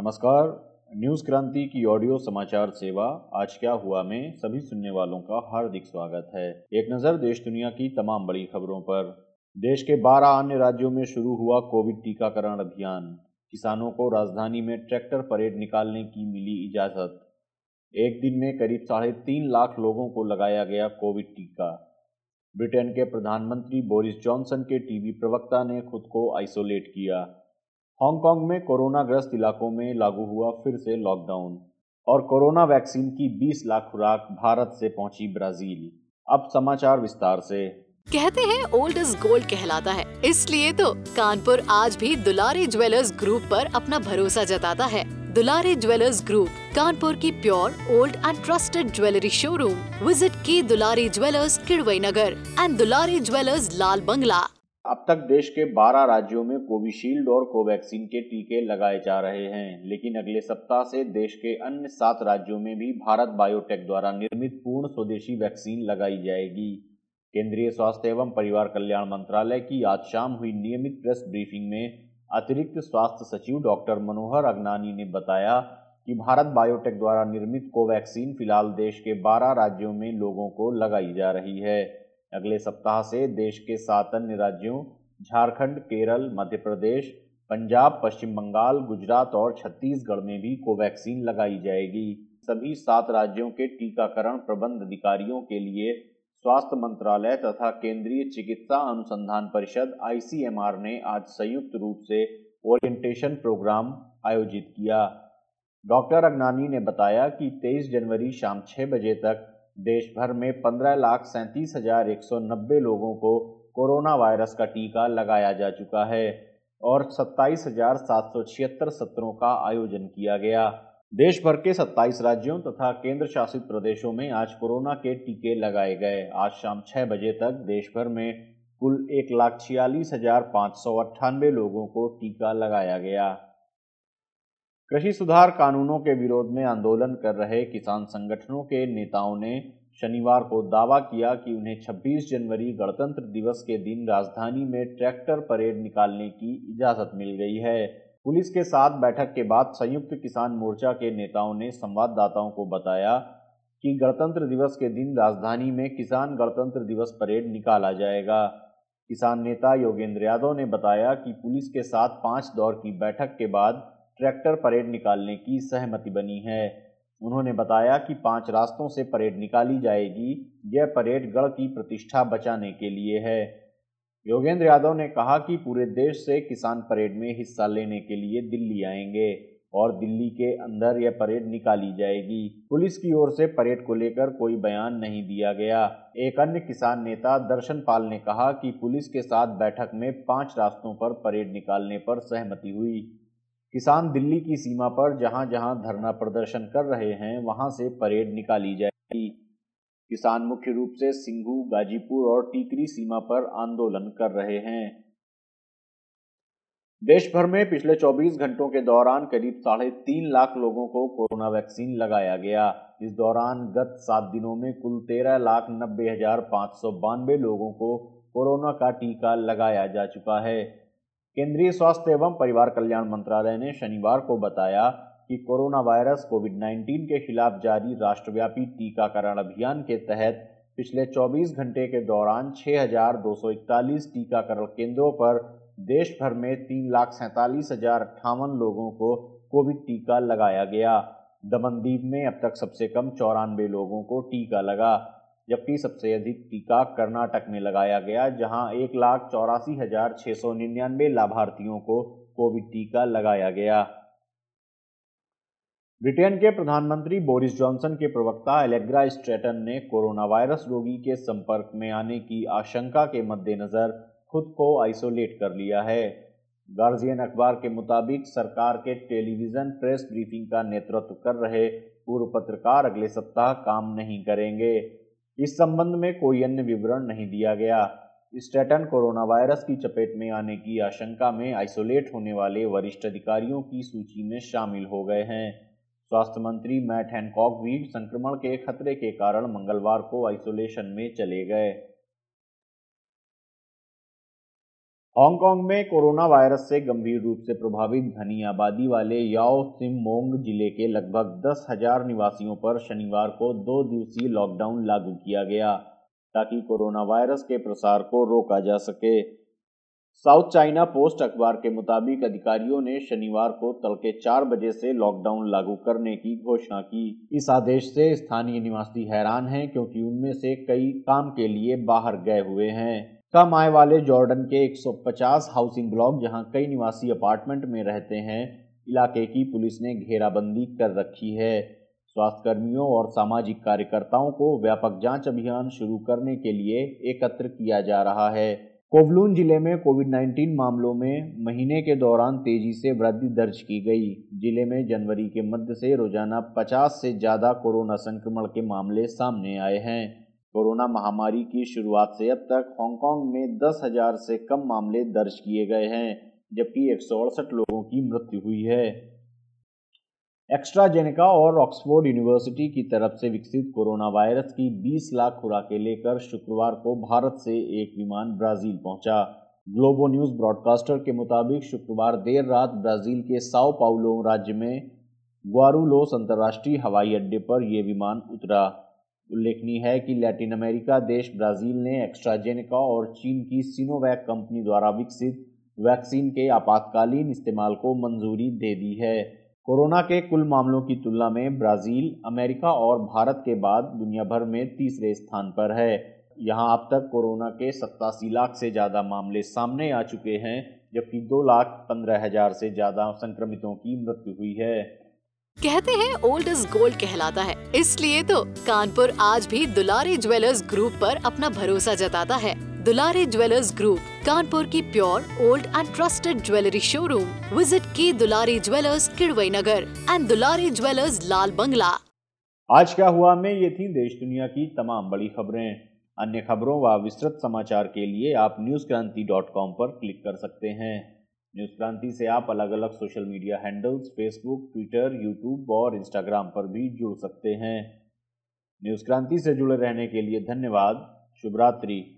नमस्कार। न्यूज़ क्रांति की ऑडियो समाचार सेवा, आज क्या हुआ में सभी सुनने वालों का हार्दिक स्वागत है। एक नज़र देश दुनिया की तमाम बड़ी खबरों पर। देश के 12 अन्य राज्यों में शुरू हुआ कोविड टीकाकरण अभियान। किसानों को राजधानी में ट्रैक्टर परेड निकालने की मिली इजाज़त। एक दिन में करीब साढ़े तीन लाख लोगों को लगाया गया कोविड टीका। ब्रिटेन के प्रधानमंत्री बोरिस जॉनसन के टीवी प्रवक्ता ने खुद को आइसोलेट किया। हांगकांग में कोरोना ग्रस्त इलाकों में लागू हुआ फिर से लॉकडाउन और कोरोना वैक्सीन की 20 लाख खुराक भारत से पहुँची ब्राज़ील। अब समाचार विस्तार से। कहते हैं ओल्ड इज़ गोल्ड कहलाता है। इसलिए तो कानपुर आज भी दुलारी ज्वेलर्स ग्रुप पर अपना भरोसा जताता है। दुलारी ज्वेलर्स ग्रुप, कानपुर की pure, old and trusted jewellery showroom. Visit की Dulari jewellers Kidwai Nagar and Dulari jewellers Lal Bangla. अब तक देश के 12 राज्यों में कोविशील्ड और कोवैक्सीन के टीके लगाए जा रहे हैं, लेकिन अगले सप्ताह से देश के अन्य सात राज्यों में भी भारत बायोटेक द्वारा निर्मित पूर्ण स्वदेशी वैक्सीन लगाई जाएगी। केंद्रीय स्वास्थ्य एवं परिवार कल्याण मंत्रालय की आज शाम हुई नियमित प्रेस ब्रीफिंग में अतिरिक्त स्वास्थ्य सचिव डॉक्टर मनोहर अगनानी ने बताया कि भारत बायोटेक द्वारा निर्मित कोवैक्सीन फ़िलहाल देश के 12 राज्यों में लोगों को लगाई जा रही है। अगले सप्ताह से देश के सात अन्य राज्यों, झारखंड, केरल, मध्य प्रदेश, पंजाब, पश्चिम बंगाल, गुजरात और छत्तीसगढ़ में भी कोवैक्सीन लगाई जाएगी। सभी सात राज्यों के टीकाकरण प्रबंध अधिकारियों के लिए स्वास्थ्य मंत्रालय तथा केंद्रीय चिकित्सा अनुसंधान परिषद आईसीएमआर ने आज संयुक्त रूप से ओरिएंटेशन प्रोग्राम आयोजित किया। डॉक्टर अगनानी ने बताया कि 23 जनवरी शाम 6 बजे तक देश भर में पंद्रह लाख सैंतीस हज़ार एक सौ नब्बे लोगों को कोरोना वायरस का टीका लगाया जा चुका है और सत्ताईस हज़ार सात सौ छिहत्तर सत्रों का आयोजन किया गया। देश भर के 27 राज्यों तथा केंद्र शासित प्रदेशों में आज कोरोना के टीके लगाए गए। आज शाम छह बजे तक देश भर में कुल एक लाख छियालीस हज़ार पाँच सौ अट्ठानवे लोगों को टीका लगाया गया। कृषि सुधार कानूनों के विरोध में आंदोलन कर रहे किसान संगठनों के नेताओं ने शनिवार को दावा किया कि उन्हें 26 जनवरी गणतंत्र दिवस के दिन राजधानी में ट्रैक्टर परेड निकालने की इजाज़त मिल गई है। पुलिस के साथ बैठक के बाद संयुक्त किसान मोर्चा के नेताओं ने संवाददाताओं को बताया कि गणतंत्र दिवस के दिन राजधानी में किसान गणतंत्र दिवस परेड निकाला जाएगा। किसान नेता योगेंद्र यादव ने बताया कि पुलिस के साथ पाँच दौर की बैठक के बाद ट्रैक्टर परेड निकालने की सहमति बनी है। उन्होंने बताया कि पाँच रास्तों से परेड निकाली जाएगी। यह परेड गढ़ की प्रतिष्ठा बचाने के लिए है। योगेंद्र यादव ने कहा कि पूरे देश से किसान परेड में हिस्सा लेने के लिए दिल्ली आएँगे और दिल्ली के अंदर यह परेड निकाली जाएगी। पुलिस की ओर से परेड को लेकर कोई बयान नहीं दिया गया। एक अन्य किसान नेता दर्शन पाल ने कहा कि पुलिस के साथ बैठक में पाँच रास्तों पर परेड निकालने पर सहमति हुई। किसान दिल्ली की सीमा पर जहाँ जहाँ धरना प्रदर्शन कर रहे हैं, वहाँ से परेड निकाली जाएगी। किसान मुख्य रूप से सिंघू, गाजीपुर और टीकरी सीमा पर आंदोलन कर रहे हैं। देश भर में पिछले 24 घंटों के दौरान करीब साढ़े तीन लाख लोगों को कोरोना वैक्सीन लगाया गया। इस दौरान गत सात दिनों में कुल तेरह लाख नब्बे हज़ार पाँच सौ बानवे लोगों को कोरोना का टीका लगाया जा चुका है। केंद्रीय स्वास्थ्य एवं परिवार कल्याण मंत्रालय ने शनिवार को बताया कि कोरोना वायरस कोविड 19 के खिलाफ जारी राष्ट्रव्यापी टीकाकरण अभियान के तहत पिछले 24 घंटे के दौरान 6,241 टीकाकरण केंद्रों पर देश भर में तीन लाख सैंतालीस हज़ार अट्ठावन लोगों को कोविड टीका लगाया गया। दमनदीप में अब तक सबसे कम चौरानवे लोगों को टीका लगा। जबकि सबसे अधिक टीका कर्नाटक में लगाया गया, जहाँ एक लाख चौरासी हज़ार छह सौ निन्यानवे लाभार्थियों को कोविड टीका लगाया गया। ब्रिटेन के प्रधानमंत्री बोरिस जॉनसन के प्रवक्ता एलेग्रा स्ट्रेटन ने कोरोना वायरस रोगी के संपर्क में आने की आशंका के मद्देनजर खुद को आइसोलेट कर लिया है। गार्जियन अखबार के मुताबिक सरकार के टेलीविज़न प्रेस ब्रीफिंग का नेतृत्व कर रहे पूर्व पत्रकार अगले सप्ताह काम नहीं करेंगे। इस संबंध में कोई अन्य विवरण नहीं दिया गया। स्टेटन कोरोना वायरस की चपेट में आने की आशंका में आइसोलेट होने वाले वरिष्ठ अधिकारियों की सूची में शामिल हो गए हैं। स्वास्थ्य मंत्री मैट हैनकॉक भी संक्रमण के खतरे के कारण मंगलवार को आइसोलेशन में चले गए। हांगकांग में कोरोना वायरस से गंभीर रूप से प्रभावित घनी आबादी वाले याओ सिम मोंग ज़िले के लगभग दस हज़ार निवासियों पर शनिवार को दो दिवसीय लॉकडाउन लागू किया गया, ताकि कोरोना वायरस के प्रसार को रोका जा सके। साउथ चाइना पोस्ट अखबार के मुताबिक अधिकारियों ने शनिवार को तड़के चार बजे से लॉकडाउन लागू करने की घोषणा की। इस आदेश से स्थानीय निवासी हैरान हैं, क्योंकि उनमें से कई काम के लिए बाहर गए हुए हैं। कम आय वाले जॉर्डन के 150 हाउसिंग ब्लॉक, जहाँ कई निवासी अपार्टमेंट में रहते हैं, इलाके की पुलिस ने घेराबंदी कर रखी है। स्वास्थ्य कर्मियों और सामाजिक कार्यकर्ताओं को व्यापक जाँच अभियान शुरू करने के लिए एकत्र किया जा रहा है। कोवलून ज़िले में कोविड 19 मामलों में महीने के दौरान तेज़ी से वृद्धि दर्ज की गई। ज़िले में जनवरी के मध्य से रोज़ाना 50 से ज़्यादा कोरोना संक्रमण के मामले सामने आए हैं। कोरोना महामारी की शुरुआत से अब तक हांगकांग में दस हज़ार से कम मामले दर्ज किए गए हैं, जबकि एक सौ अड़सठ लोगों की मृत्यु हुई है। एक्स्ट्राजेनेका और ऑक्सफोर्ड यूनिवर्सिटी की तरफ़ से विकसित कोरोना वायरस की 20 लाख खुराकें लेकर शुक्रवार को भारत से एक विमान ब्राज़ील पहुँचा। ग्लोबो न्यूज़ ब्रॉडकास्टर के मुताबिक शुक्रवार देर रात ब्राज़ील के साओ पाउलो राज्य में ग्वारूलोस अंतर्राष्ट्रीय हवाई अड्डे पर यह विमान उतरा। उल्लेखनीय है कि लैटिन अमेरिका, देश ब्राज़ील ने एक्स्ट्राजेनेका और चीन की सिनोवैक कंपनी द्वारा विकसित वैक्सीन के आपातकालीन इस्तेमाल को मंजूरी दे दी है। कोरोना के कुल मामलों की तुलना में ब्राज़ील, अमेरिका और भारत के बाद दुनिया भर में तीसरे स्थान पर है। यहाँ अब तक कोरोना के सत्तासी लाख से ज़्यादा मामले सामने आ चुके हैं, जबकि दो लाख पंद्रह हज़ार से ज़्यादा संक्रमितों की मृत्यु हुई है। कहते हैं ओल्ड इज़ गोल्ड कहलाता है। इसलिए तो कानपुर आज भी दुलारी ज्वेलर्स ग्रुप पर अपना भरोसा जताता है। दुलारी ज्वेलर्स ग्रुप कानपुर की pure old and trusted jewellery showroom visit की Dulari jewellers Kidwai Nagar and Dulari jewellers Lal Bangla. आज क्या हुआ में ये थी देश दुनिया की तमाम बड़ी खबरें। अन्य खबरों व विस्तृत समाचार के लिए आप न्यूज़ क्रांति डॉट कॉम क्लिक कर सकते हैं। न्यूज़ क्रांति से आप अलग अलग social media handles Facebook Twitter YouTube और इंस्टाग्राम पर भी जुड़ सकते हैं। न्यूज़ क्रांति से जुड़े रहने के लिए धन्यवाद। शुभ रात्रि।